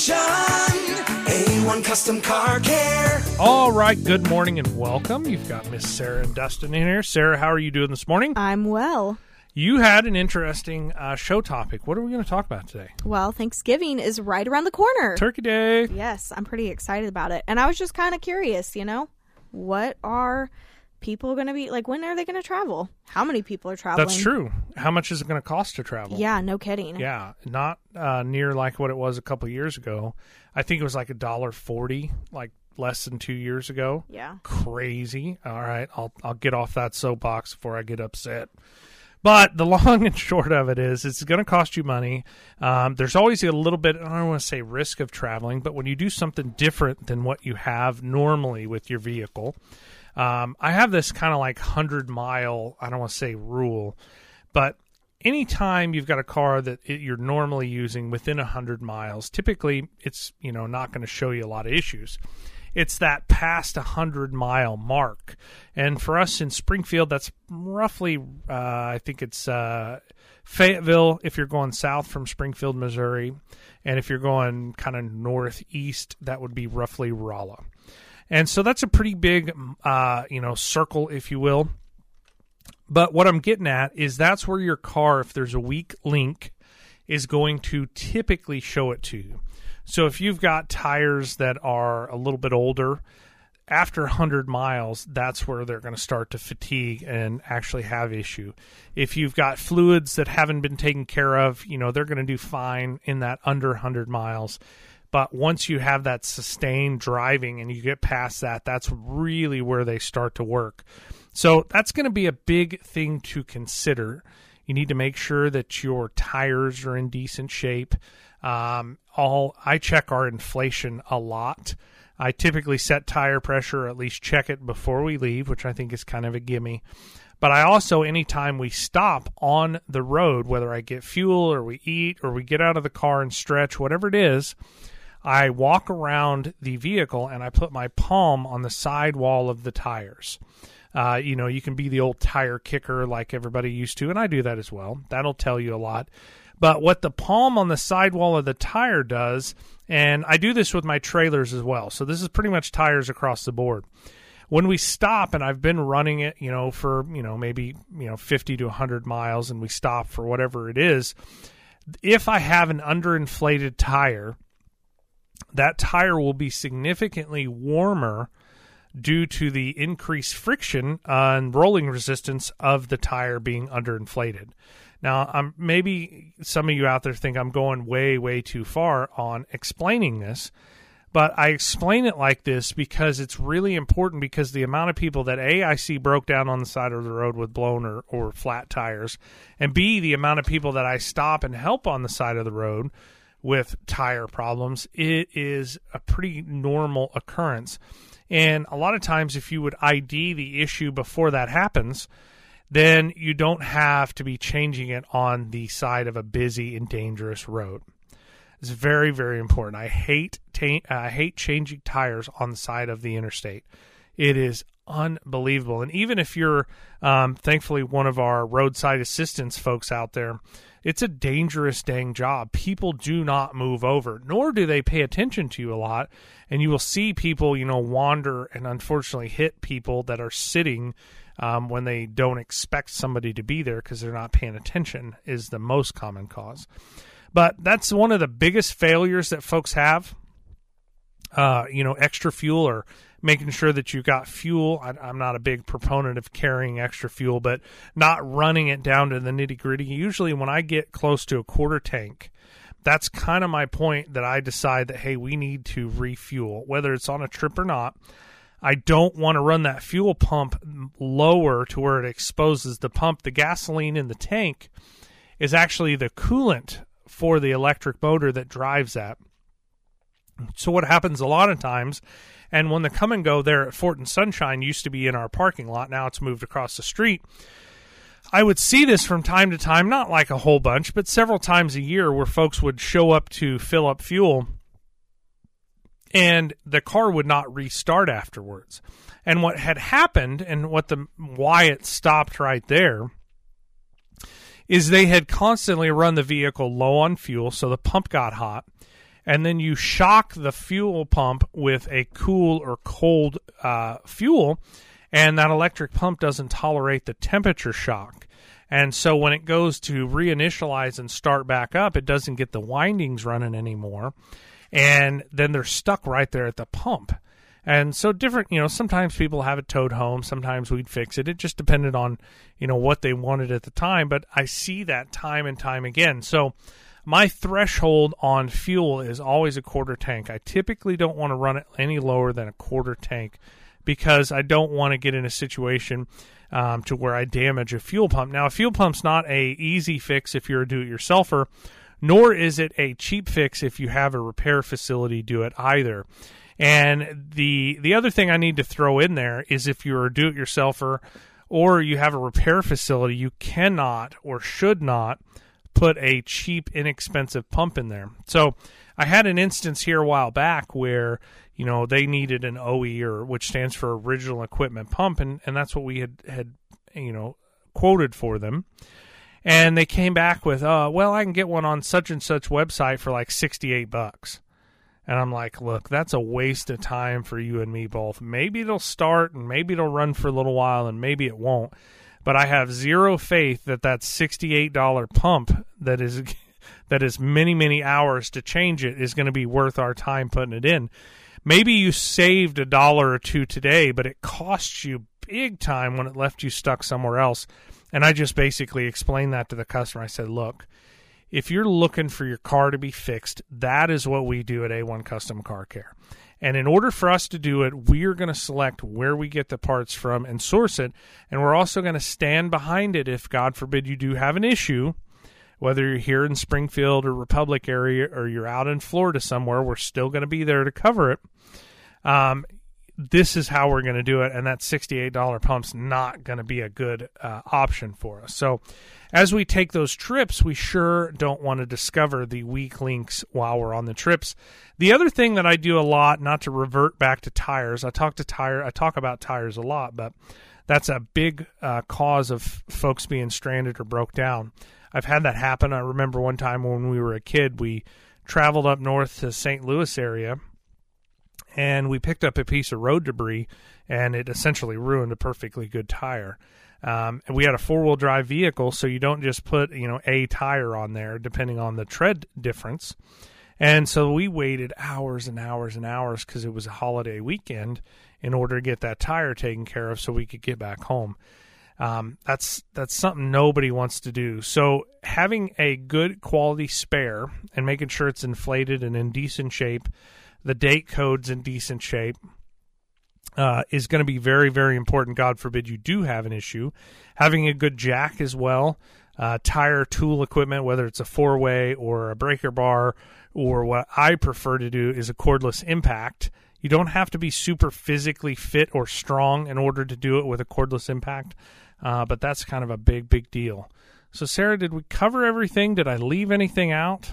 Station. A1 Custom Car Care. All right, good morning and welcome. You've got Miss Sarah and Dustin in here. Sarah, how are you doing this morning? I'm well. You had an interesting uh, show topic. What are we going to talk about today? Well, Thanksgiving is right around the corner. Turkey Day. yes, I'm pretty excited about it. And I was just kind of curious, you know, what are people going to be like? When are they going to travel? How many people are traveling? That's true. How much is it going to cost to travel? Yeah, no kidding. Yeah, not uh, near like what it was a couple years ago. I think it was like a dollar forty, like less than two years ago. Yeah. Crazy. All right, I'll I'll get off that soapbox before I get upset. But the long and short of it is, it's going to cost you money. Um, there's always a little bit, I don't want to say risk of traveling, but when you do something different than what you have normally with your vehicle, um, I have this kind of like 100 mile, I don't want to say rule, but anytime you've got a car that it, you're normally using within 100 miles, typically it's, you know, not going to show you a lot of issues it's that past 100 mile mark. And for us in Springfield, that's roughly, uh, I think it's uh, Fayetteville if you're going south from Springfield, Missouri. And if you're going kind of northeast, that would be roughly Rolla. And so that's a pretty big, uh, you know, circle, if you will. But what I'm getting at is that's where your car, if there's a weak link, is going to typically show it to you. So if you've got tires that are a little bit older, after 100 miles, that's where they're going to start to fatigue and actually have issue. If you've got fluids that haven't been taken care of, you know, they're going to do fine in that under 100 miles. But once you have that sustained driving and you get past that, that's really where they start to work. So that's going to be a big thing to consider. You need to make sure that your tires are in decent shape. Um, all I check our inflation a lot. I typically set tire pressure, or at least check it before we leave, which I think is kind of a gimme. But I also, anytime we stop on the road, whether I get fuel or we eat or we get out of the car and stretch, whatever it is, I walk around the vehicle and I put my palm on the side wall of the tires. Uh, you know, you can be the old tire kicker like everybody used to, and I do that as well. That'll tell you a lot. But what the palm on the sidewall of the tire does, and I do this with my trailers as well. So this is pretty much tires across the board. When we stop, and I've been running it, you know, for you know maybe you know 50 to 100 miles, and we stop for whatever it is. If I have an underinflated tire, that tire will be significantly warmer due to the increased friction and rolling resistance of the tire being underinflated. Now, I'm maybe some of you out there think I'm going way, way too far on explaining this, but I explain it like this because it's really important because the amount of people that A, I see broke down on the side of the road with blown or, or flat tires, and B, the amount of people that I stop and help on the side of the road with tire problems, it is a pretty normal occurrence. And a lot of times, if you would ID the issue before that happens, then you don't have to be changing it on the side of a busy and dangerous road. It's very, very important. I hate ta- I hate changing tires on the side of the interstate. It is unbelievable. And even if you're, um, thankfully, one of our roadside assistance folks out there, it's a dangerous dang job. People do not move over, nor do they pay attention to you a lot. And you will see people, you know, wander and unfortunately hit people that are sitting um, when they don't expect somebody to be there because they're not paying attention is the most common cause. But that's one of the biggest failures that folks have. Uh, you know, extra fuel or making sure that you've got fuel. I, am not a big proponent of carrying extra fuel, but not running it down to the nitty gritty. Usually, when I get close to a quarter tank, that's kind of my point that I decide that, hey, we need to refuel, whether it's on a trip or not. I don't want to run that fuel pump lower to where it exposes the pump. The gasoline in the tank is actually the coolant for the electric motor that drives that. So what happens a lot of times, and when the Kum & Go there at Fort and Sunshine used to be in our parking lot, now it's moved across the street. I would see this from time to time, not like a whole bunch, but several times a year where folks would show up to fill up fuel and the car would not restart afterwards. And what had happened and what the why it stopped right there is they had constantly run the vehicle low on fuel, so the pump got hot. And then you shock the fuel pump with a cool or cold uh, fuel, and that electric pump doesn't tolerate the temperature shock. And so when it goes to reinitialize and start back up, it doesn't get the windings running anymore. And then they're stuck right there at the pump. And so different, you know, sometimes people have it towed home, sometimes we'd fix it. It just depended on, you know, what they wanted at the time, but I see that time and time again. So my threshold on fuel is always a quarter tank. I typically don't want to run it any lower than a quarter tank because I don't want to get in a situation um, to where I damage a fuel pump. Now, a fuel pump's not a easy fix if you're a do-it-yourselfer, nor is it a cheap fix if you have a repair facility do it either. And the the other thing I need to throw in there is if you're a do-it-yourselfer or you have a repair facility, you cannot or should not put a cheap, inexpensive pump in there. So I had an instance here a while back where you know they needed an OE or which stands for original equipment pump, and and that's what we had had you know quoted for them. And they came back with, uh, well, I can get one on such and such website for like sixty eight bucks. And I'm like, look, that's a waste of time for you and me both. Maybe it'll start and maybe it'll run for a little while and maybe it won't. But I have zero faith that that $68 pump that is that is many many hours to change it is going to be worth our time putting it in. Maybe you saved a dollar or two today, but it costs you big time when it left you stuck somewhere else. And I just basically explained that to the customer. I said, look, if you're looking for your car to be fixed, that is what we do at A1 Custom Car Care. And in order for us to do it, we are going to select where we get the parts from and source it. And we're also going to stand behind it if, God forbid, you do have an issue, whether you're here in Springfield or Republic area or you're out in Florida somewhere, we're still going to be there to cover it. Um, this is how we're going to do it, and that $68 pump's not going to be a good uh, option for us. So, as we take those trips, we sure don't want to discover the weak links while we're on the trips. The other thing that I do a lot, not to revert back to tires, I talk to tire, I talk about tires a lot, but that's a big uh, cause of folks being stranded or broke down. I've had that happen. I remember one time when we were a kid, we traveled up north to St. Louis area and we picked up a piece of road debris and it essentially ruined a perfectly good tire. Um, and we had a four wheel drive vehicle, so you don't just put you know a tire on there depending on the tread difference. And so we waited hours and hours and hours because it was a holiday weekend in order to get that tire taken care of so we could get back home. Um, that's that's something nobody wants to do. So having a good quality spare and making sure it's inflated and in decent shape, the date code's in decent shape, uh, is going to be very, very important. God forbid you do have an issue. Having a good jack as well, uh, tire tool equipment, whether it's a four way or a breaker bar, or what I prefer to do is a cordless impact. You don't have to be super physically fit or strong in order to do it with a cordless impact, uh, but that's kind of a big, big deal. So, Sarah, did we cover everything? Did I leave anything out?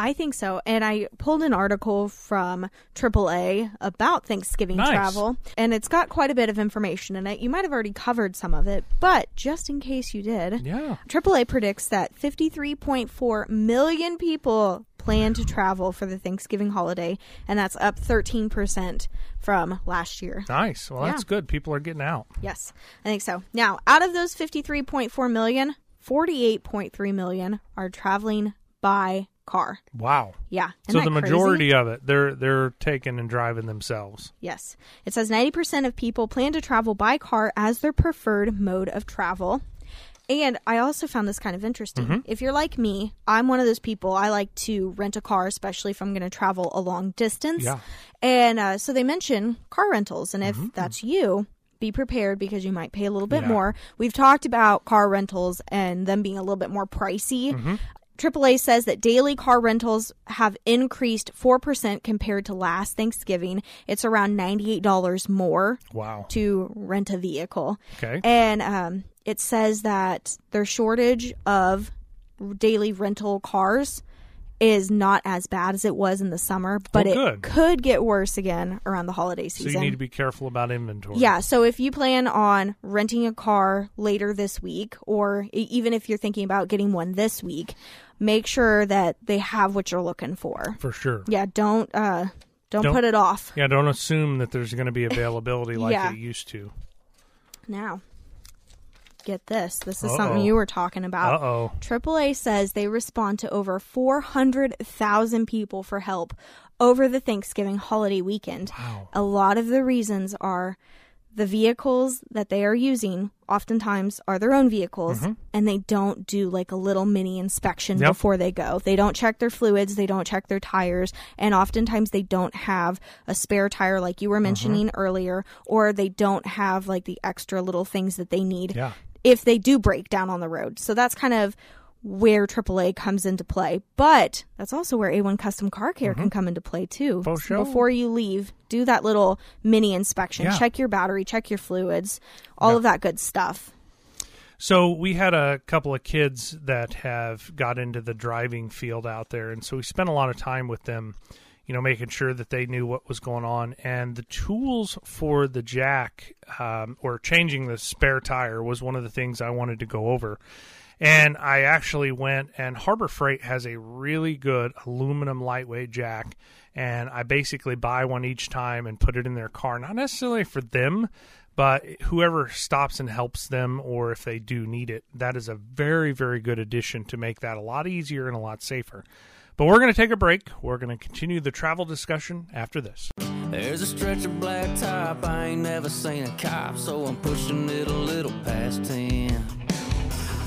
I think so. And I pulled an article from AAA about Thanksgiving Nice. travel, and it's got quite a bit of information in it. You might have already covered some of it, but just in case you did, Yeah. AAA predicts that 53.4 million people plan to travel for the Thanksgiving holiday, and that's up 13% from last year. Nice. Well, that's good. People are getting out. Yes, I think so. Now, out of those 53.4 million, 48.3 million are traveling by car. Wow. Yeah. So the crazy? majority of it, they're they're taking and driving themselves. Yes. It says 90% of people plan to travel by car as their preferred mode of travel. And I also found this kind of interesting. Mm-hmm. If you're like me, I'm one of those people. I like to rent a car, especially if I'm going to travel a long distance. Yeah. And uh, so they mention car rentals. And if Mm-hmm. that's you, be prepared because you might pay a little bit Yeah. more. We've talked about car rentals and them being a little bit more pricey. Mm-hmm. AAA says that daily car rentals have increased 4% compared to last Thanksgiving. It's around $98 more Wow. to rent a vehicle. Okay. And um, it says that their shortage of daily rental cars is not as bad as it was in the summer, but Oh, it could get worse again around the holiday season. So you need to be careful about inventory. Yeah, so if you plan on renting a car later this week, or even if you're thinking about getting one this week, make sure that they have what you're looking for. for sure. Yeah, don't uh, don't, Don't- put it off. Yeah, don't assume that there's going to be availability like Yeah. it used to. Now, get this. This is Uh-oh. something you were talking about. Uh oh. AAA says they respond to over 400,000 people for help over the Thanksgiving holiday weekend. Wow. A lot of the reasons are the vehicles that they are using oftentimes are their own vehicles and they don't do like a little mini inspection Mm-hmm. Yep. before they go. They don't check their fluids, they don't check their tires, and oftentimes they don't have a spare tire like you were mentioning earlier or they don't have like the extra little things that they need Yeah. If they do break down on the road. So that's kind of where AAA comes into play. But that's also where A1 Custom Car Care can come into play too. Mm-hmm. For sure. Before you leave, do that little mini inspection. Yeah. Check your battery, check your fluids, all of that good stuff. So we had a couple of kids that have got into the driving field out there, and so we spent a lot of time with them, you know, making sure that they knew what was going on. And the tools for the jack um, or changing the spare tire was one of the things I wanted to go over. And I actually went, and Harbor Freight has a really good aluminum lightweight jack. And I basically buy one each time and put it in their car, not necessarily for them, but whoever stops and helps them, or if they do need it, that is a very, very good addition to make that a lot easier and a lot safer. But we're going to take a break. We're going to continue the travel discussion after this. There's a stretch of black top, I ain't never seen a cop, so I'm pushing it a little past 10.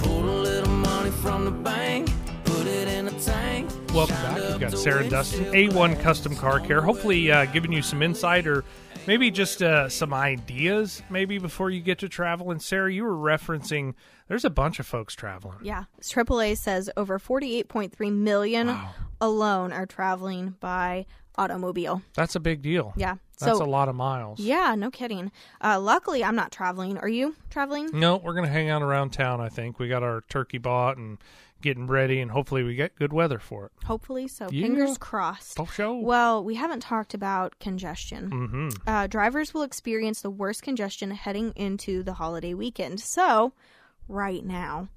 Pulled a little money from the bank, put it in a tank. Welcome back. We've got Sarah Dustin, A1 Custom Car Care. Hopefully, uh, giving you some insight or maybe just uh, some ideas maybe before you get to travel. And Sarah, you were referencing there's a bunch of folks traveling. Yeah. AAA says over 48.3 million alone are traveling by automobile. That's a big deal. Yeah. That's so a lot of miles. Yeah, no kidding. Uh, luckily, I'm not traveling. Are you traveling? No, we're going to hang out around town, I think. We got our turkey bought and getting ready, and hopefully we get good weather for it. Hopefully so. Yeah. Fingers crossed. For sure. Well, we haven't talked about congestion. hmm Uh, drivers will experience the worst congestion heading into the holiday weekend. So, right now.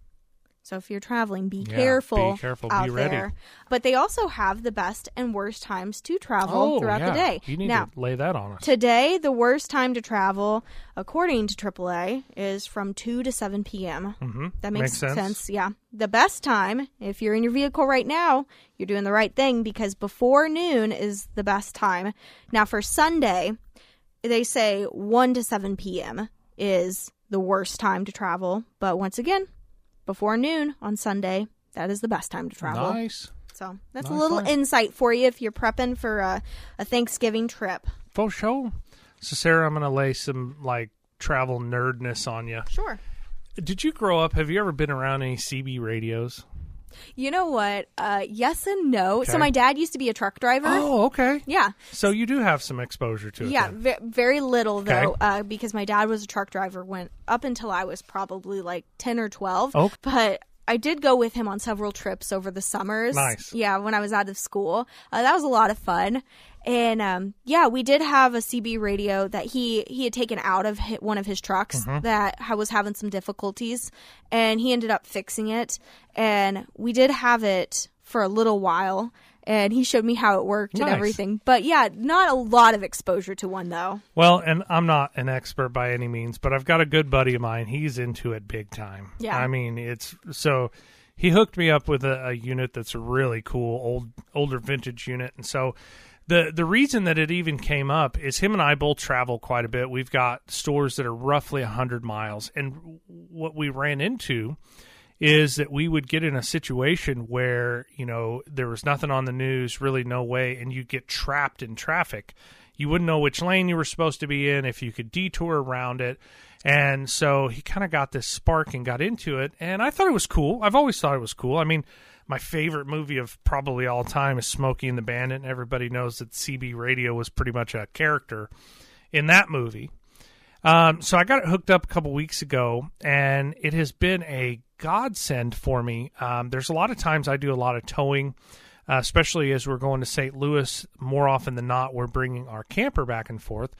So, if you're traveling, be Yeah, careful. be careful, be out ready. there. But they also have the best and worst times to travel Oh, throughout yeah. the day. You need now, to lay that on us. Today, the worst time to travel, according to AAA, is from 2 to 7 p.m. hmm That makes, Makes sense. Yeah. The best time, if you're in your vehicle right now, you're doing the right thing because before noon is the best time. Now, for Sunday, they say 1 to 7 p.m. is the worst time to travel. But once again, before noon on Sunday, that is the best time to travel. Nice. So that's a little nice. insight for you if you're prepping for a, a Thanksgiving trip. For sure. So, Sarah, I'm going to lay some like travel nerdness on you. Sure. Did you grow up? Have you ever been around any CB radios? You know what? Uh, yes and no. Okay. So my dad used to be a truck driver. Oh, okay. Yeah. So you do have some exposure to it. Yeah, ve- very little Okay. though, uh, because my dad was a truck driver when up until I was probably like ten or twelve. Oh. but I did go with him on several trips over the summers. Nice. Yeah, when I was out of school, uh, that was a lot of fun. And um, yeah, we did have a CB radio that he he had taken out of hi- one of his trucks Mm-hmm. that ha- was having some difficulties, and he ended up fixing it. And we did have it for a little while, and he showed me how it worked and everything. But yeah, not a lot of exposure to one though. Well, and I'm not an expert by any means, but I've got a good buddy of mine. He's into it big time. Yeah. I mean, it's so he hooked me up with a, a unit that's a really cool old older vintage unit, and so the the reason that it even came up is him and I both travel quite a bit. We've got stores that are roughly hundred miles, and what we ran into is that we would get in a situation where you know there was nothing on the news, really no way, and you get trapped in traffic. You wouldn't know which lane you were supposed to be in if you could detour around it. And so he kind of got this spark and got into it, and I thought it was cool. I've always thought it was cool. I mean, my favorite movie of probably all time is Smokey and the Bandit, and everybody knows that CB radio was pretty much a character in that movie. Um, so I got it hooked up a couple weeks ago, and it has been a godsend for me. Um, there's a lot of times I do a lot of towing. uh, especially as we're going to St. Louis more often than not. We're bringing our camper back and forth.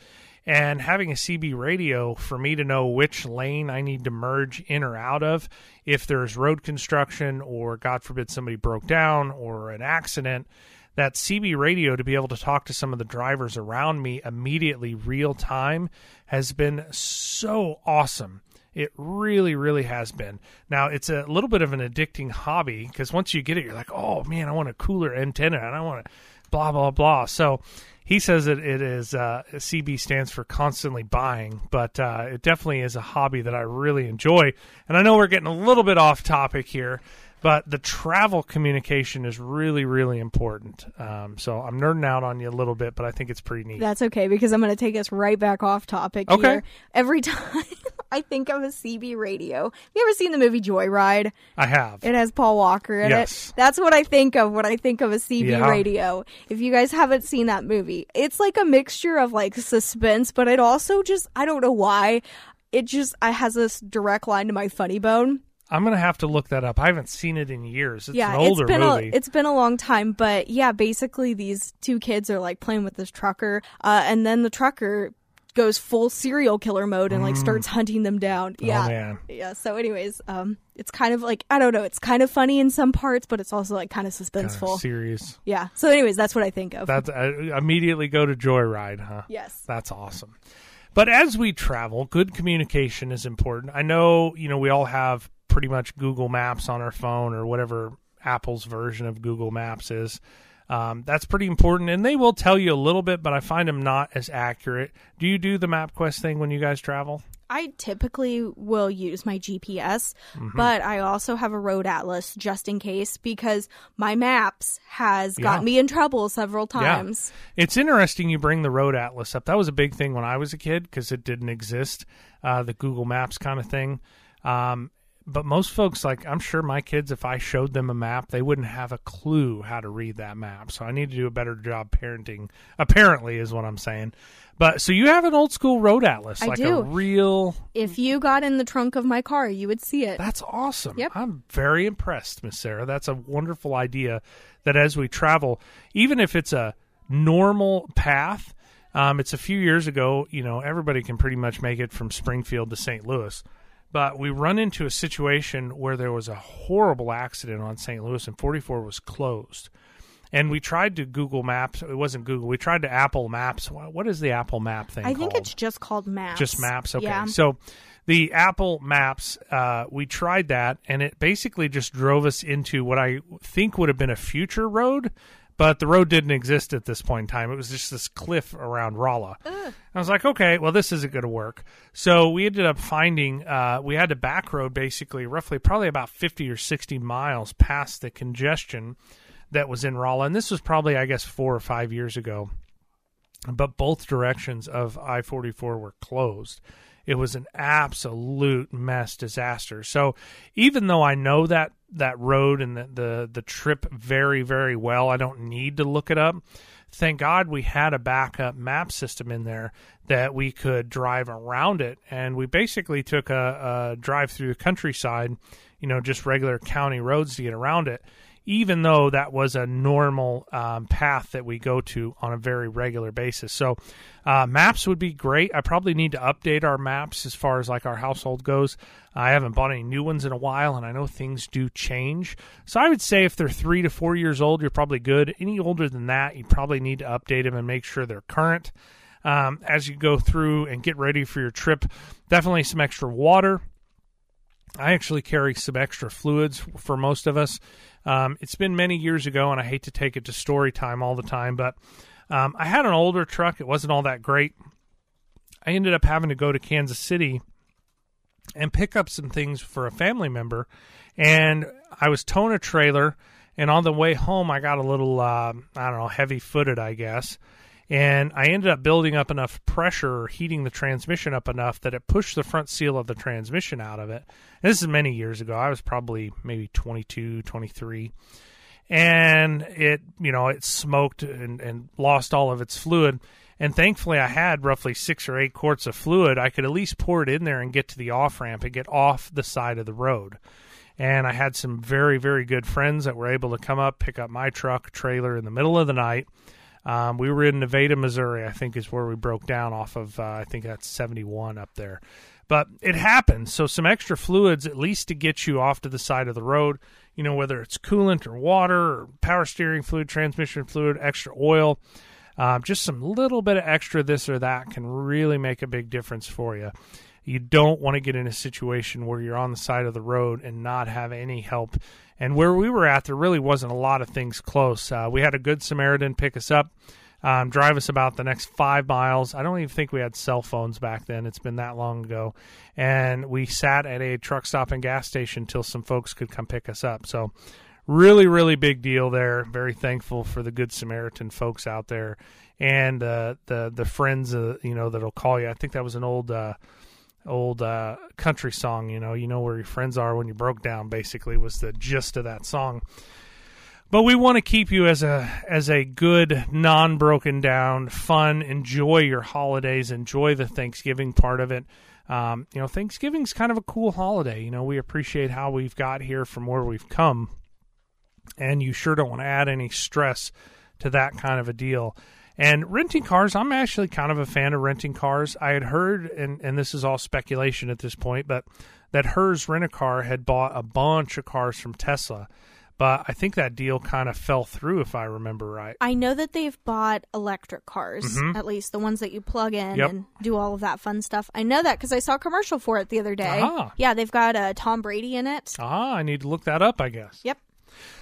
And having a CB radio for me to know which lane I need to merge in or out of, if there's road construction or, God forbid, somebody broke down or an accident, that CB radio to be able to talk to some of the drivers around me immediately, real time, has been so awesome. It really, really has been. Now, it's a little bit of an addicting hobby because once you get it, you're like, oh man, I want a cooler antenna and I want to blah, blah, blah. So, he says that it is uh, CB stands for constantly buying, but uh, it definitely is a hobby that I really enjoy. And I know we're getting a little bit off topic here, but the travel communication is really, really important. Um, so I'm nerding out on you a little bit, but I think it's pretty neat. That's okay because I'm going to take us right back off topic Okay. here. Every time I think of a CB radio, have you ever seen the movie Joyride? I have. It has Paul Walker in Yes. it. That's what I think of when I think of a CB Yeah. radio. If you guys haven't seen that movie, it's like a mixture of like suspense, but it also just I don't know why it just I has this direct line to my funny bone. I'm gonna have to look that up. I haven't seen it in years. It's yeah, an older it's been movie. a it's been a long time, but yeah, basically these two kids are like playing with this trucker, uh, and then the trucker goes full serial killer mode and like starts hunting them down. Yeah, Mm. Oh man, yeah. So, anyways, um, it's kind of like I don't know, it's kind of funny in some parts, but it's also like kind of kind suspenseful. of serious. yeah. So, anyways, that's what I think of. That's I immediately go to Joyride, huh? yes. That's awesome. But as we travel, good communication is important. I know, you know, we all have pretty much Google Maps on our phone or whatever Apple's version of Google Maps is. Um, that's pretty important, and they will tell you a little bit, but I find them not as accurate. Do you do the MapQuest thing when you guys travel? I typically will use my GPS, Mm-hmm. but I also have a road atlas just in case because my maps has got Yeah. me in trouble several times. It's interesting you bring the road atlas up. That was a big thing when I was a kid because it didn't exist, uh, the Google Maps kind of thing. Um, but most folks, like I'm sure my kids, if I showed them a map, they wouldn't have a clue how to read that map. So I need to do a better job parenting. Apparently, is what I'm saying. But so you have an old school road atlas, I like do. a real. If you got in the trunk of my car, you would see it. That's awesome. Yep. I'm very impressed, Miss Sarah. That's a wonderful idea. That as we travel, even if it's a normal path, um, it's a few years ago. You know, everybody can pretty much make it from Springfield to St. Louis, but we run into a situation where there was a horrible accident on St. Louis, and 44 was closed. And we tried to Google Maps. It wasn't Google. We tried to Apple Maps. What is the Apple Map thing? I think called? it's just called maps. Just maps. Okay. Yeah. So the Apple Maps, uh, we tried that, and it basically just drove us into what I think would have been a future road, but the road didn't exist at this point in time. It was just this cliff around Rolla. I was like, okay, well, this isn't going to work. So we ended up finding uh, we had to back road basically, roughly probably about fifty or sixty miles past the congestion that was in Rolla, and this was probably I guess four or five years ago but both directions of I 44 were closed. It was an absolute mess disaster. So even though I know that that road and the, the the trip very very well, I don't need to look it up. Thank God we had a backup map system in there that we could drive around it, and we basically took a, a drive through the countryside, you know, just regular county roads to get around it even though that was a normal um, path that we go to on a very regular basis. So, uh, maps would be great. I probably need to update our maps as far as like our household goes. I haven't bought any new ones in a while, and I know things do change. So, I would say if they're three to four years old, you're probably good. Any older than that, you probably need to update them and make sure they're current. Um, as you go through and get ready for your trip, definitely some extra water. I actually carry some extra fluids for most of us. Um, it's been many years ago, and I hate to take it to story time all the time, but um, I had an older truck. It wasn't all that great. I ended up having to go to Kansas City and pick up some things for a family member, and I was towing a trailer. And on the way home, I got a little, uh, I don't know, heavy footed, I guess and I ended up building up enough pressure heating the transmission up enough that it pushed the front seal of the transmission out of it. And this is many years ago. I was probably maybe 22, 23. And it, you know, it smoked and, and lost all of its fluid. And thankfully, I had roughly six or eight quarts of fluid. I could at least pour it in there and get to the off ramp and get off the side of the road. and I had some very very good friends that were able to come up, pick up my truck trailer in the middle of the night. Um, we were in Nevada, Missouri, I think is where we broke down off of. Uh, I think that's 71 up there. But it happens. So some extra fluids, at least to get you off to the side of the road. You know, whether it's coolant or water or power steering fluid, transmission fluid, extra oil. Um, just some little bit of extra this or that can really make a big difference for you. You don't want to get in a situation where you're on the side of the road and not have any help. And where we were at, there really wasn't a lot of things close. Uh, we had a good Samaritan pick us up, um, drive us about the next five miles. I don't even think we had cell phones back then. It's been that long ago. And we sat at a truck stop and gas station until some folks could come pick us up. So, really, really big deal there. Very thankful for the Good Samaritan folks out there and uh, the the friends uh, you know that'll call you. I think that was an old. Old uh, country song. You know, you know where your friends are when you broke down. Basically, was the gist of that song. But we want to keep you as a as a good, non broken down, fun. Enjoy your holidays. Enjoy the Thanksgiving part of it. Um, you know, Thanksgiving's kind of a cool holiday. You know, we appreciate how we've got here from where we've come, and you sure don't want to add any stress to that kind of a deal. And renting cars, I'm actually kind of a fan of renting cars. I had heard, and, and this is all speculation at this point, but that Hertz Rent a Car had bought a bunch of cars from Tesla. But I think that deal kind of fell through, if I remember right. I know that they've bought electric cars, Mhm. at least the ones that you plug in Yep. and do all of that fun stuff. I know that because I saw a commercial for it the other day. Ah. Yeah, they've got uh, Tom Brady in it. Ah, I need to look that up, I guess. Yep.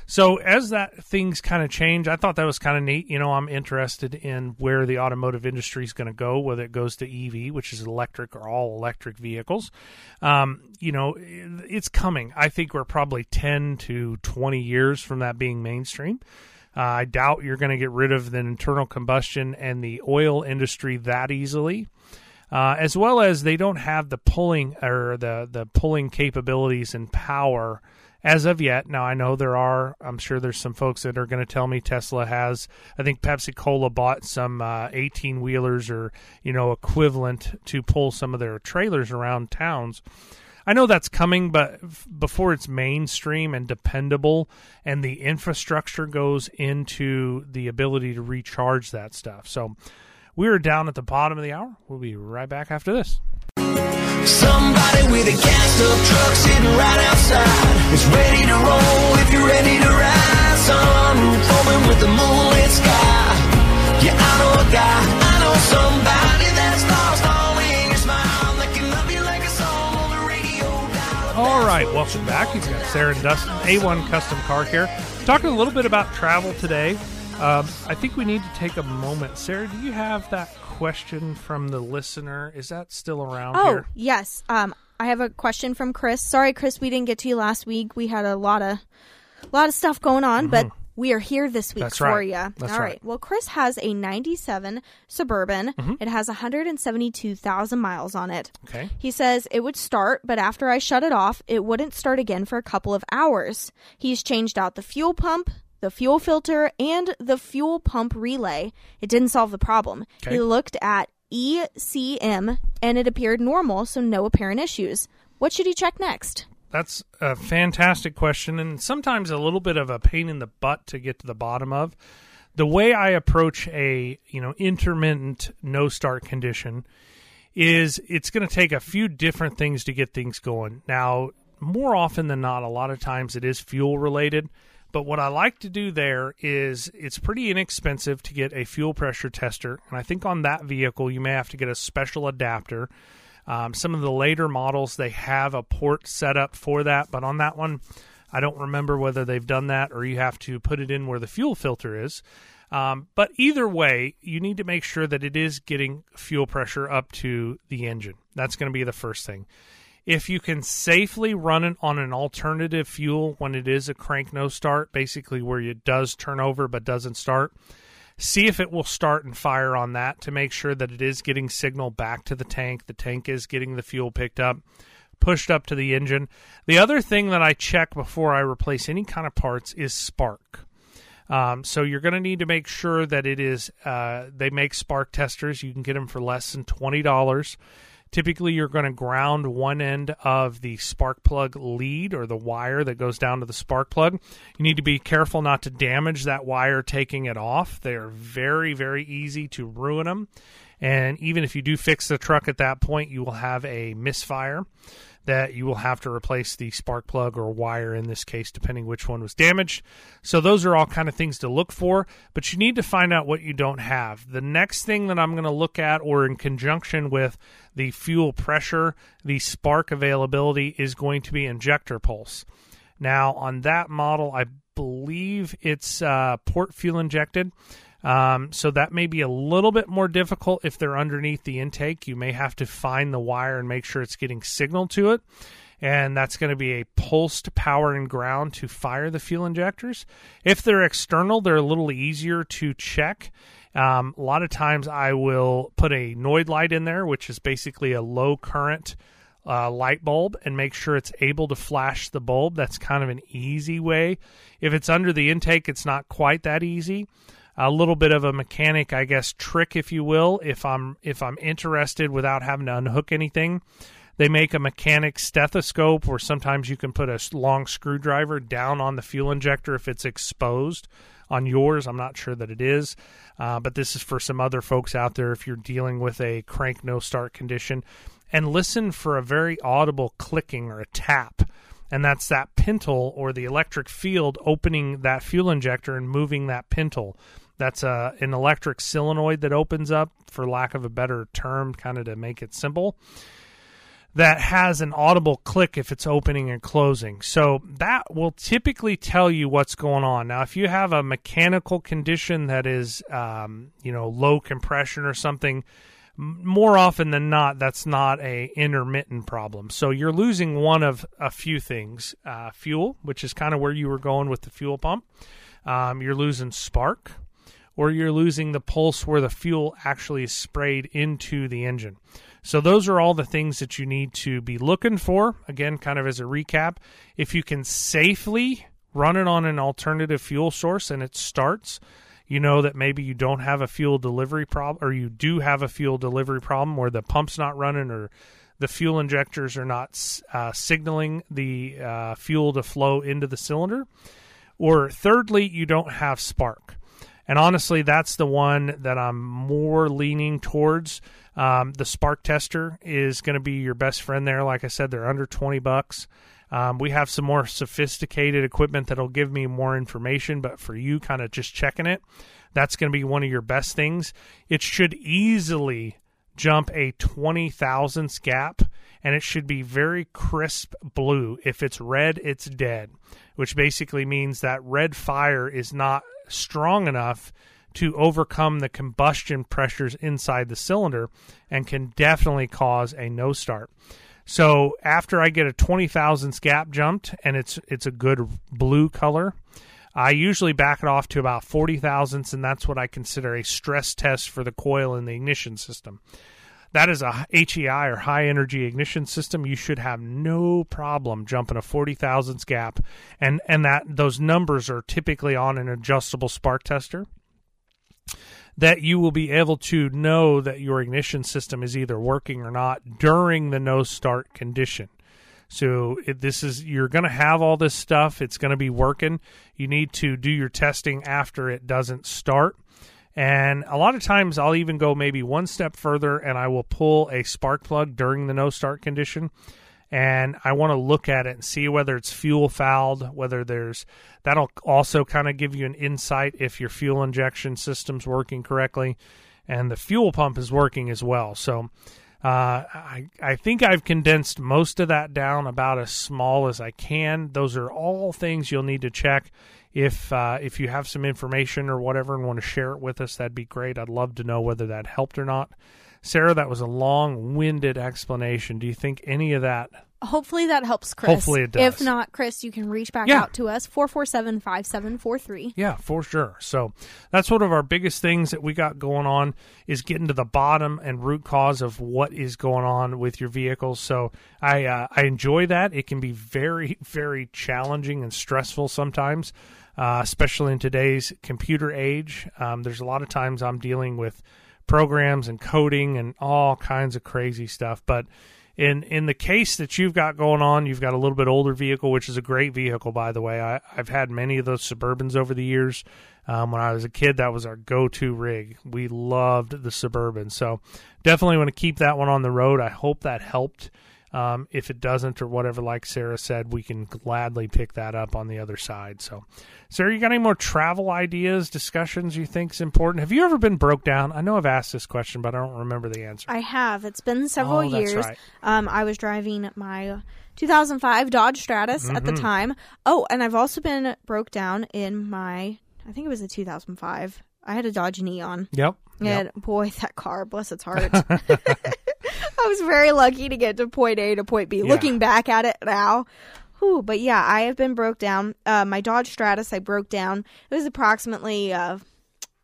So as that things kind of change, I thought that was kind of neat. You know, I'm interested in where the automotive industry is going to go, whether it goes to EV, which is electric or all electric vehicles. Um, you know, it's coming. I think we're probably 10 to 20 years from that being mainstream. Uh, I doubt you're going to get rid of the internal combustion and the oil industry that easily. Uh, as well as they don't have the pulling or the the pulling capabilities and power as of yet. Now I know there are. I'm sure there's some folks that are going to tell me Tesla has. I think Pepsi Cola bought some uh, 18 wheelers or you know equivalent to pull some of their trailers around towns. I know that's coming, but before it's mainstream and dependable, and the infrastructure goes into the ability to recharge that stuff. So we are down at the bottom of the hour. We'll be right back after this. Somebody with a gas up truck sitting right outside is ready to roll if you're ready to ride. Sunroof open with the moonlit sky. Yeah, I know a guy, all right, welcome back. You've got Sarah and Dustin, A1 Custom Car Care, talking a little bit about travel today. Um, I think we need to take a moment. Sarah, do you have that question from the listener? Is that still around Oh, here? yes. Um, I have a question from Chris. Sorry, Chris, we didn't get to you last week. We had a lot of, lot of stuff going on, but we are here this week Mm-hmm. That's for right. you. That's All right. right. Well, Chris has a '97 Suburban. Mm-hmm. It has 172,000 miles on it. Okay. He says it would start, but after I shut it off, it wouldn't start again for a couple of hours. He's changed out the fuel pump, the fuel filter, and the fuel pump relay. It didn't solve the problem. Okay. He looked at ECM and it appeared normal, so no apparent issues. What should he check next? That's a fantastic question, and sometimes a little bit of a pain in the butt to get to the bottom of. The way I approach a you know intermittent no start condition is it's going to take a few different things to get things going. Now, more often than not, a lot of times it is fuel related. But what I like to do there is it's pretty inexpensive to get a fuel pressure tester. And I think on that vehicle, you may have to get a special adapter. Um, some of the later models, they have a port set up for that. But on that one, I don't remember whether they've done that or you have to put it in where the fuel filter is. Um, but either way, you need to make sure that it is getting fuel pressure up to the engine. That's going to be the first thing. If you can safely run it on an alternative fuel when it is a crank no start, basically where it does turn over but doesn't start, see if it will start and fire on that to make sure that it is getting signal back to the tank. The tank is getting the fuel picked up, pushed up to the engine. The other thing that I check before I replace any kind of parts is spark. Um, so you're going to need to make sure that it is. Uh, they make spark testers. You can get them for less than twenty dollars. Typically, you're going to ground one end of the spark plug lead or the wire that goes down to the spark plug. You need to be careful not to damage that wire taking it off. They are very, very easy to ruin them. And even if you do fix the truck at that point, you will have a misfire that you will have to replace the spark plug or wire in this case, depending which one was damaged. So those are all kind of things to look for, but you need to find out what you don't have. The next thing that I'm going to look at, or in conjunction with the fuel pressure, the spark availability, is going to be injector pulse. Now, on that model, I believe it's uh, port fuel injected. Um, so that may be a little bit more difficult if they're underneath the intake. You may have to find the wire and make sure it's getting signal to it. And that's going to be a pulsed power and ground to fire the fuel injectors. If they're external, they're a little easier to check. Um, a lot of times I will put a Noid light in there, which is basically a low current uh, light bulb, and make sure it's able to flash the bulb. That's kind of an easy way. If it's under the intake, it's not quite that easy a little bit of a mechanic, I guess, trick, if you will. If I'm if I'm interested without having to unhook anything, they make a mechanic stethoscope, or sometimes you can put a long screwdriver down on the fuel injector if it's exposed. On yours, I'm not sure that it is, uh, but this is for some other folks out there if you're dealing with a crank no start condition. And listen for a very audible clicking or a tap and that's that pintle or the electric field opening that fuel injector and moving that pintle. That's a, an electric solenoid that opens up, for lack of a better term, kind of to make it simple. That has an audible click if it's opening and closing. So that will typically tell you what's going on. Now, if you have a mechanical condition that is, um, you know, low compression or something, more often than not, that's not a intermittent problem. So you're losing one of a few things: uh, fuel, which is kind of where you were going with the fuel pump. Um, you're losing spark, or you're losing the pulse where the fuel actually is sprayed into the engine. So those are all the things that you need to be looking for. Again, kind of as a recap, if you can safely run it on an alternative fuel source and it starts, you know that maybe you don't have a fuel delivery problem or you do have a fuel delivery problem where the pump's not running or the fuel injectors are not uh, signaling the uh, fuel to flow into the cylinder. Or thirdly, you don't have spark. And honestly, that's the one that I'm more leaning towards. Um, the Spark Tester is going to be your best friend there. Like I said, they're under 20 bucks. Um, we have some more sophisticated equipment that'll give me more information, but for you, kind of just checking it, that's going to be one of your best things. It should easily jump a 20 thousandths gap, and it should be very crisp blue. If it's red, it's dead, which basically means that red fire is not strong enough to overcome the combustion pressures inside the cylinder and can definitely cause a no start. So after I get a 20 thousandths gap jumped and it's it's a good blue color, I usually back it off to about 40 thousandths and that's what I consider a stress test for the coil in the ignition system. That is a HEI or high energy ignition system. You should have no problem jumping a 40 thousandths gap, and and that those numbers are typically on an adjustable spark tester. That you will be able to know that your ignition system is either working or not during the no start condition. So it, this is you're going to have all this stuff. It's going to be working. You need to do your testing after it doesn't start. And a lot of times I'll even go maybe one step further and I will pull a spark plug during the no start condition. And I want to look at it and see whether it's fuel fouled, whether there's that'll also kind of give you an insight if your fuel injection system's working correctly and the fuel pump is working as well. So uh, I, I think I've condensed most of that down about as small as I can. Those are all things you'll need to check if uh, if you have some information or whatever and want to share it with us, that'd be great. I'd love to know whether that helped or not. Sarah, that was a long-winded explanation. Do you think any of that Hopefully that helps, Chris. Hopefully it does. If not, Chris, you can reach back Yeah. out to us, 447 5743. Yeah, for sure. So that's one of our biggest things that we got going on is getting to the bottom and root cause of what is going on with your vehicles. So I uh, I enjoy that. It can be very very challenging and stressful sometimes, uh, especially in today's computer age. Um, there's a lot of times I'm dealing with programs and coding and all kinds of crazy stuff. But in in the case that you've got going on, you've got a little bit older vehicle, which is a great vehicle, by the way. I, I've had many of those Suburbans over the years. Um, when I was a kid, that was our go-to rig. We loved the Suburban, so definitely want to keep that one on the road. I hope that helped. Um, if it doesn't or whatever, like Sarah said, we can gladly pick that up on the other side. So, Sarah, you got any more travel ideas, discussions you think is important? Have you ever been broke down? I know I've asked this question, but I don't remember the answer. I have. It's been several Oh, years. right. Um, I was driving my 2005 Dodge Stratus at Mm-hmm. the time. Oh, and I've also been broke down in my, I think it was a 2005. I had a Dodge Neon. Yep. And yep. boy, that car, bless its heart. I was very lucky to get to point A to point B. Yeah. Looking back at it now. Whew, but yeah, I have been broke down. Uh, my Dodge Stratus, I broke down. It was approximately uh,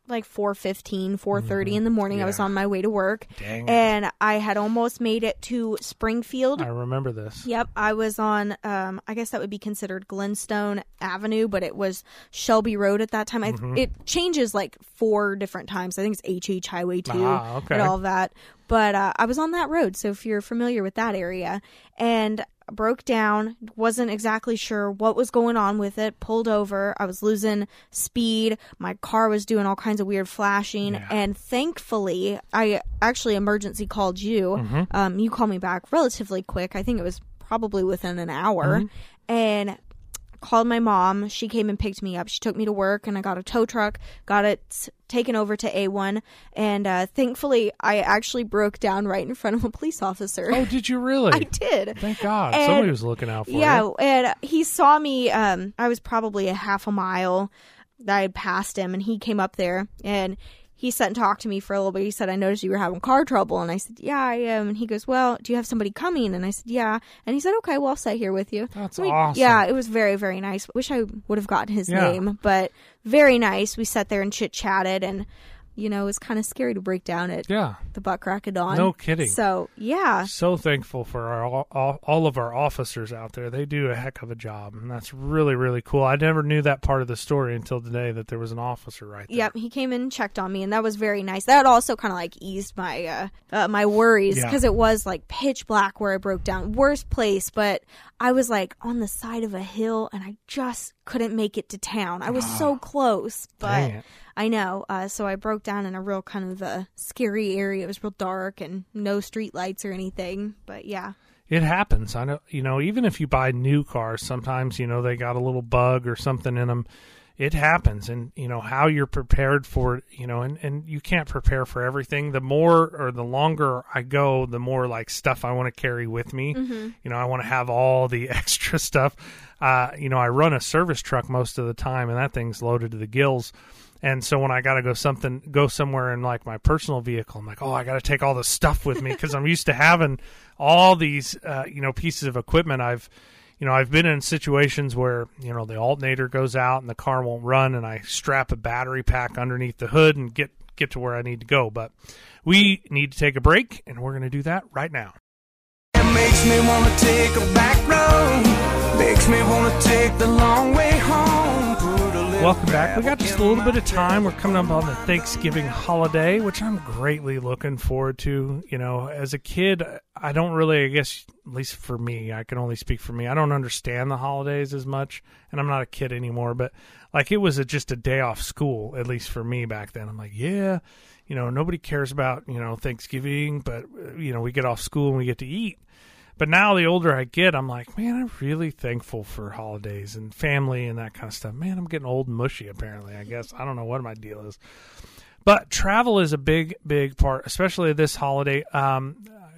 like 4.15, 4.30 in the morning. I was Mm-hmm. On my way to work. Dang. And I had almost made it to Springfield. I remember this. Yep, I was on. Um, I guess that would be considered Glenstone Avenue, but it was Shelby Road at that time. Mm-hmm. It changes like four different times. I think it's HH Highway Two Ah, okay. and all that. But uh, I was on that road, so if you're familiar with that area, and broke down, wasn't exactly sure what was going on with it. Pulled over. I was losing speed. My car was doing all kinds of weird flashing, Yeah. and thankfully, I actually emergency called you. Mm-hmm. Um, you called me back relatively quick. I think it was probably within an hour, Mm-hmm. and called my mom. She came and picked me up. She took me to work, and I got a tow truck, got it taken over to A1, and uh, thankfully, I actually broke down right in front of a police officer. Oh, did you really? I did. Thank God. And- Somebody was looking out for Yeah, you. and he saw me. Um, I was probably a half a mile that I had passed him, and he came up there and he sat and talked to me for a little bit. He said, "I noticed you were having car trouble," and I said, "Yeah, I am." And he goes, "Well, do you have somebody coming?" And I said, "Yeah." And he said, "Okay, well, I'll sit here with you." That's We- awesome. Yeah, it was very very nice. Wish I would have gotten his Yeah. name, but very nice. We sat there and chit chatted, and you know, it was kind of scary to break down at Yeah. the butt crack of dawn. No kidding. So yeah, So thankful for our all, all, of our officers out there. They do a heck of a job, and that's really really cool. I never knew that part of the story until today that there was an officer right there. Yep, he came in and checked on me, and that was very nice. That also kind of like eased my uh, uh, my worries Yeah. because it was like pitch black where I broke down, worst place. But I was like on the side of a hill, and I just couldn't make it to town. I was so close, but Ah. Dang it. I know. Uh, so I broke down in a real kind of a scary area. It was real dark and no street lights or anything. But yeah, It happens. I know. You know, even if you buy new cars, sometimes you know they got a little bug or something in them. It happens, and you know how you're prepared for it. You know, and and you can't prepare for everything. The more or the longer I go, the more like stuff I want to carry with me. You know, I want to have all the extra stuff. Uh, you know, I run a service truck most of the time, and that thing's loaded to the gills. And so when I got to go something, go somewhere in like my personal vehicle, I'm like, oh, I got to take all this stuff with me because I'm used to having all these, uh, you know, pieces of equipment. I've, you know, I've been in situations where you know the alternator goes out and the car won't run, and I strap a battery pack underneath the hood and get get to where I need to go. But we need to take a break, and we're going to do that right now. It makes me wanna take a back road. Makes me wanna take the long way home. Welcome back. We got just a little bit of time. We're coming up on the Thanksgiving holiday, which I'm greatly looking forward to. You know, as a kid, I don't really, I guess, at least for me, I can only speak for me. I don't understand the holidays as much, and I'm not a kid anymore, but like it was a, just a day off school, at least for me back then. I'm like, yeah, you know, nobody cares about, you know, Thanksgiving, but, uh, you know, we get off school and we get to eat. But now the older I get, I'm like, man, I'm really thankful for holidays and family and that kind of stuff. Man, I'm getting old and mushy, apparently, I guess. I don't know what my deal is. But travel is a big, big part, especially this holiday. Um,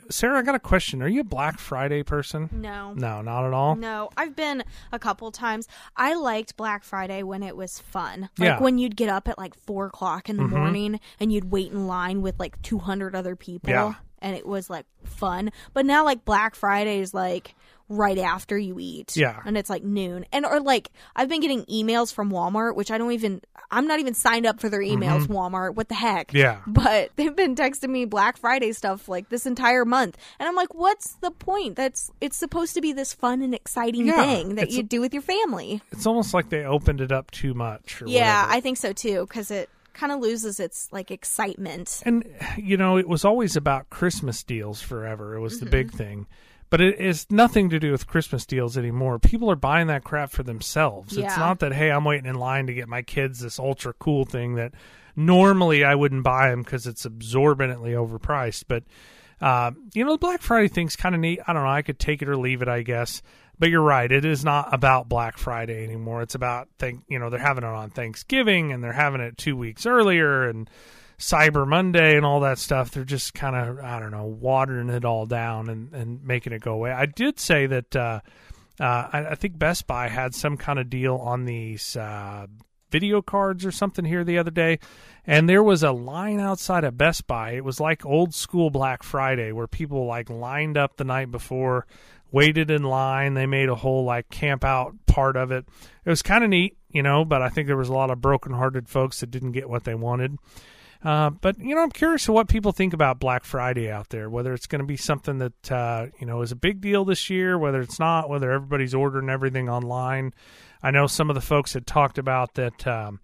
Sarah, I got a question. Are you a Black Friday person? no. No, not at all. No, I've been a couple times. I liked Black Friday when it was fun. Like Yeah. Mm-hmm. when you'd get up at like four o'clock in the morning and you'd wait in line with like 200 other people. Yeah. And it was like fun. But now, like, Black Friday is like right after you eat. Yeah. And it's like noon. And, or like, I've been getting emails from Walmart, which I don't even, I'm not even signed up for their emails, Walmart. What the heck? Mm-hmm. Yeah. But they've been texting me Black Friday stuff like this entire month. And I'm like, what's the point? That's it's supposed to be this fun and exciting Yeah, thing that you do with your family. It's almost like they opened it up too much. Or Yeah, whatever. I think so too cuz it kind of loses its like excitement. And you know, it was always about Christmas deals forever. It was the big thing. But it is nothing to do with Christmas deals anymore. People are buying that crap for themselves. It's not that hey, I'm waiting in line to get my kids this ultra cool thing that normally I wouldn't buy them because it's absorbently overpriced. But uh, you know, the Black Friday thing's kind of neat. I don't know. I could take it or leave it, I guess. But you're right. It is not about Black Friday anymore. It's about think. You know, they're having it on Thanksgiving and they're having it two weeks earlier and Cyber Monday and all that stuff. They're just kind of I don't know watering it all down and and making it go away. I did say that. Uh, uh, I, I think Best Buy had some kind of deal on these uh, video cards or something here the other day, and there was a line outside of Best Buy. It was like old school Black Friday where people like lined up the night before, waited in line. They made a whole like camp out part of it. It was kind of neat, you know, but I think there was a lot of broken-hearted folks that didn't get what they wanted. Uh, but you know, I'm curious what people think about Black Friday out there. Whether it's going to be something that uh, you know is a big deal this year, whether it's not, whether everybody's ordering everything online. I know some of the folks had talked about that. Um,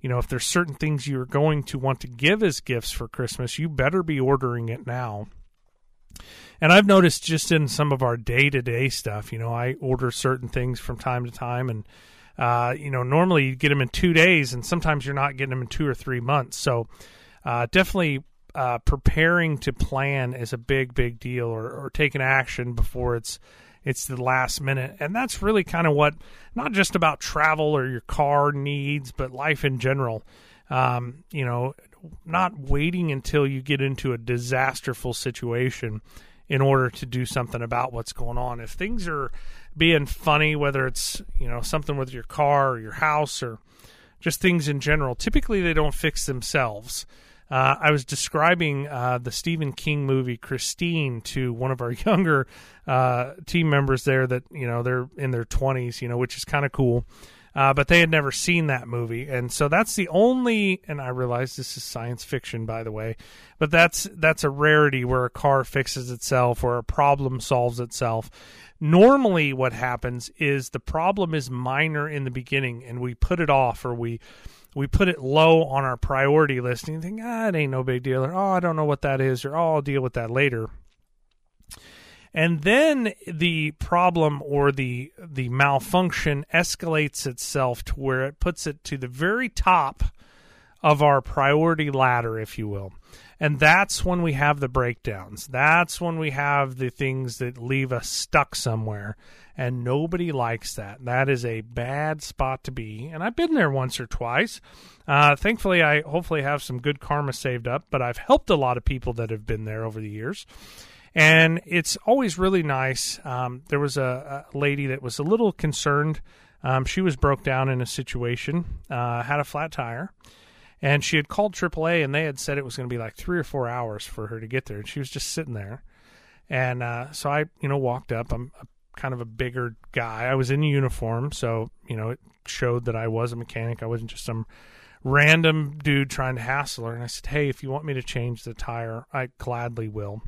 you know, if there's certain things you're going to want to give as gifts for Christmas, you better be ordering it now. And I've noticed just in some of our day to day stuff, you know, I order certain things from time to time, and uh, you know, normally you get them in two days, and sometimes you're not getting them in two or three months. So uh, definitely uh, preparing to plan is a big, big deal, or, or taking action before it's it's the last minute, and that's really kind of what not just about travel or your car needs, but life in general. Um, you know, not waiting until you get into a disasterful situation in order to do something about what's going on. If things are being funny, whether it's you know something with your car or your house or just things in general, typically they don't fix themselves. Uh, I was describing uh, the Stephen King movie Christine to one of our younger uh, team members there that you know they're in their twenties, you know, which is kind of cool. Uh, but they had never seen that movie, and so that's the only. And I realize this is science fiction, by the way, but that's that's a rarity where a car fixes itself or a problem solves itself. Normally, what happens is the problem is minor in the beginning, and we put it off, or we we put it low on our priority list, and you think, ah, it ain't no big deal, or oh, I don't know what that is, or oh, I'll deal with that later and then the problem or the the malfunction escalates itself to where it puts it to the very top of our priority ladder if you will. And that's when we have the breakdowns. That's when we have the things that leave us stuck somewhere and nobody likes that. That is a bad spot to be. And i've been there once or twice. Uh, thankfully i hopefully have some good karma saved up but i've helped a lot of people that have been there over the years and it's always really nice. Um, there was a, a lady that was a little concerned. Um, she was broke down in a situation, uh, had a flat tire, and she had called AAA, and they had said it was going to be like three or four hours for her to get there, and she was just sitting there. And uh, so I, you know, walked up. I'm a, kind of a bigger guy. I was in uniform, so you know, it showed that I was a mechanic. I wasn't just some random dude trying to hassle her. And I said, "Hey, if you want me to change the tire, I gladly will."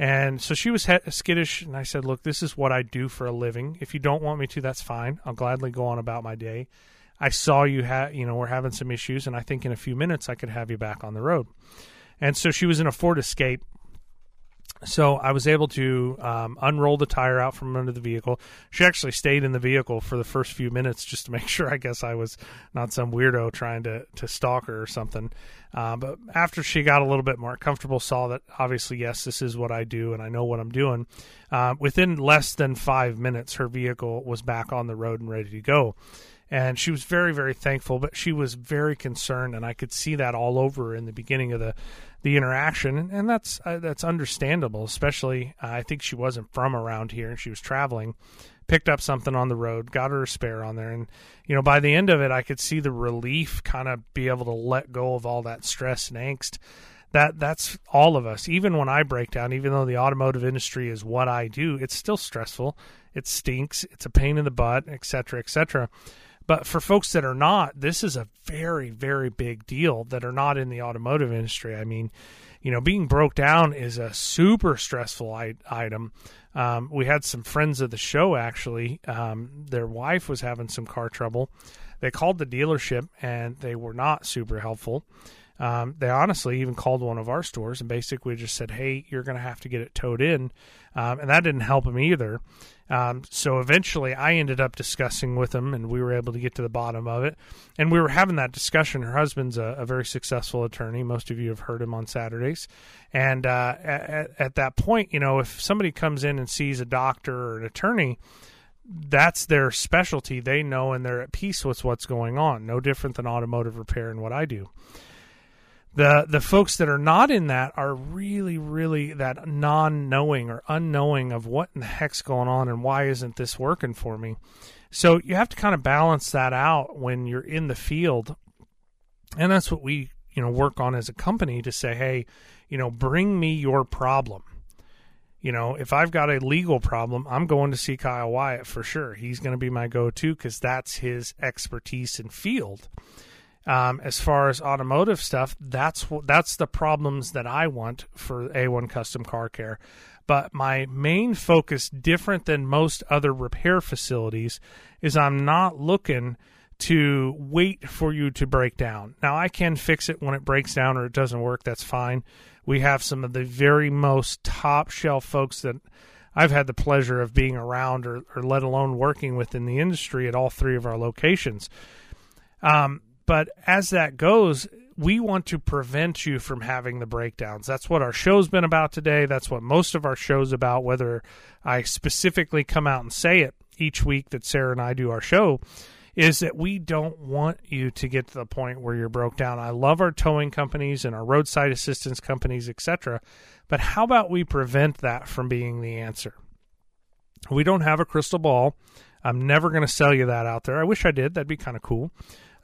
And so she was he- skittish, and I said, "Look, this is what I do for a living. If you don't want me to, that's fine. I'll gladly go on about my day. I saw you have, you know, we're having some issues, and I think in a few minutes I could have you back on the road." And so she was in a Ford Escape. So I was able to um, unroll the tire out from under the vehicle. She actually stayed in the vehicle for the first few minutes just to make sure. I guess I was not some weirdo trying to to stalk her or something. Uh, but after she got a little bit more comfortable, saw that obviously yes, this is what I do and I know what I'm doing. Uh, within less than five minutes, her vehicle was back on the road and ready to go and she was very very thankful but she was very concerned and i could see that all over in the beginning of the the interaction and, and that's uh, that's understandable especially uh, i think she wasn't from around here and she was traveling picked up something on the road got her a spare on there and you know by the end of it i could see the relief kind of be able to let go of all that stress and angst that that's all of us even when i break down even though the automotive industry is what i do it's still stressful it stinks it's a pain in the butt etc cetera, etc cetera. But for folks that are not, this is a very, very big deal that are not in the automotive industry. I mean, you know, being broke down is a super stressful I- item. Um, we had some friends of the show actually. Um, their wife was having some car trouble. They called the dealership and they were not super helpful. Um, they honestly even called one of our stores and basically just said, "Hey, you're going to have to get it towed in," um, and that didn't help them either. Um, so eventually, I ended up discussing with them, and we were able to get to the bottom of it. And we were having that discussion. Her husband's a, a very successful attorney. Most of you have heard him on Saturdays. And uh, at, at that point, you know, if somebody comes in and sees a doctor or an attorney, that's their specialty. They know and they're at peace with what's going on. No different than automotive repair and what I do the the folks that are not in that are really really that non-knowing or unknowing of what in the heck's going on and why isn't this working for me. So you have to kind of balance that out when you're in the field. And that's what we you know work on as a company to say hey you know bring me your problem. You know if i've got a legal problem i'm going to see kyle wyatt for sure. He's going to be my go-to because that's his expertise and field um, as far as automotive stuff, that's that's the problems that I want for A1 Custom Car Care. But my main focus, different than most other repair facilities, is I'm not looking to wait for you to break down. Now I can fix it when it breaks down or it doesn't work. That's fine. We have some of the very most top shelf folks that I've had the pleasure of being around or, or let alone working with in the industry at all three of our locations. Um, but as that goes, we want to prevent you from having the breakdowns. That's what our show's been about today. That's what most of our show's about, whether I specifically come out and say it each week that Sarah and I do our show, is that we don't want you to get to the point where you're broke down. I love our towing companies and our roadside assistance companies, etc. But how about we prevent that from being the answer? We don't have a crystal ball. I'm never going to sell you that out there. I wish I did. That'd be kind of cool.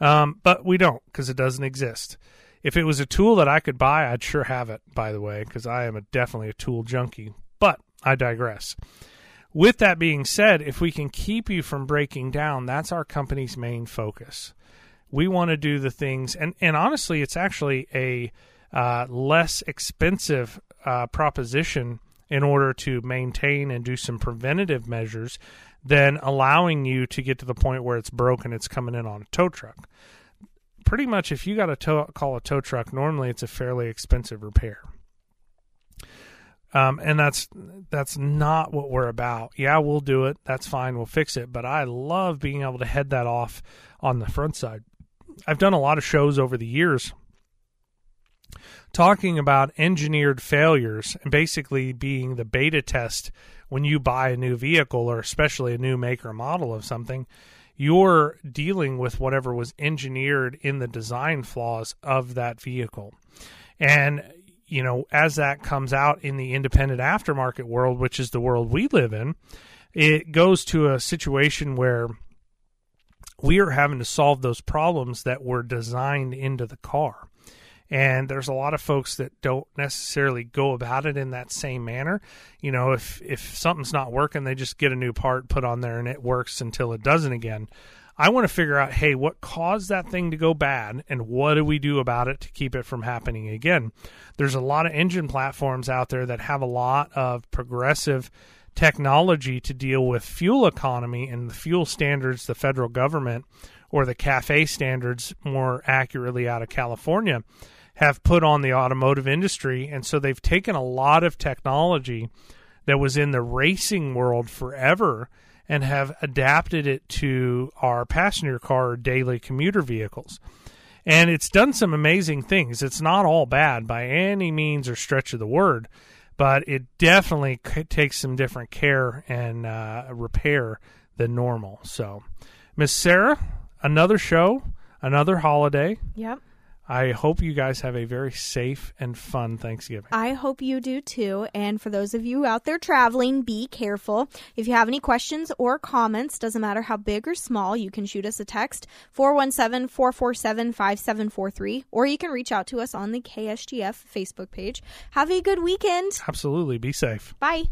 Um, but we don't because it doesn't exist. If it was a tool that I could buy, I'd sure have it, by the way, because I am a, definitely a tool junkie. But I digress. With that being said, if we can keep you from breaking down, that's our company's main focus. We want to do the things, and, and honestly, it's actually a uh, less expensive uh, proposition in order to maintain and do some preventative measures than allowing you to get to the point where it's broken, it's coming in on a tow truck. Pretty much, if you got to tow, call a tow truck, normally it's a fairly expensive repair. Um, and that's that's not what we're about. Yeah, we'll do it. That's fine. We'll fix it. But I love being able to head that off on the front side. I've done a lot of shows over the years talking about engineered failures and basically being the beta test when you buy a new vehicle or especially a new maker model of something, you're dealing with whatever was engineered in the design flaws of that vehicle. And you know, as that comes out in the independent aftermarket world, which is the world we live in, it goes to a situation where we are having to solve those problems that were designed into the car. And there's a lot of folks that don't necessarily go about it in that same manner. You know, if if something's not working, they just get a new part put on there and it works until it doesn't again. I want to figure out, hey, what caused that thing to go bad and what do we do about it to keep it from happening again? There's a lot of engine platforms out there that have a lot of progressive technology to deal with fuel economy and the fuel standards the federal government or the CAFE standards more accurately out of California have put on the automotive industry. And so they've taken a lot of technology that was in the racing world forever and have adapted it to our passenger car daily commuter vehicles. And it's done some amazing things. It's not all bad by any means or stretch of the word, but it definitely takes some different care and uh, repair than normal. So, Miss Sarah, another show, another holiday. Yep. I hope you guys have a very safe and fun Thanksgiving. I hope you do too. And for those of you out there traveling, be careful. If you have any questions or comments, doesn't matter how big or small, you can shoot us a text 417 447 5743, or you can reach out to us on the KSGF Facebook page. Have a good weekend. Absolutely. Be safe. Bye.